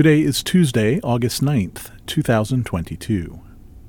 Today is Tuesday, August 9th, 2022.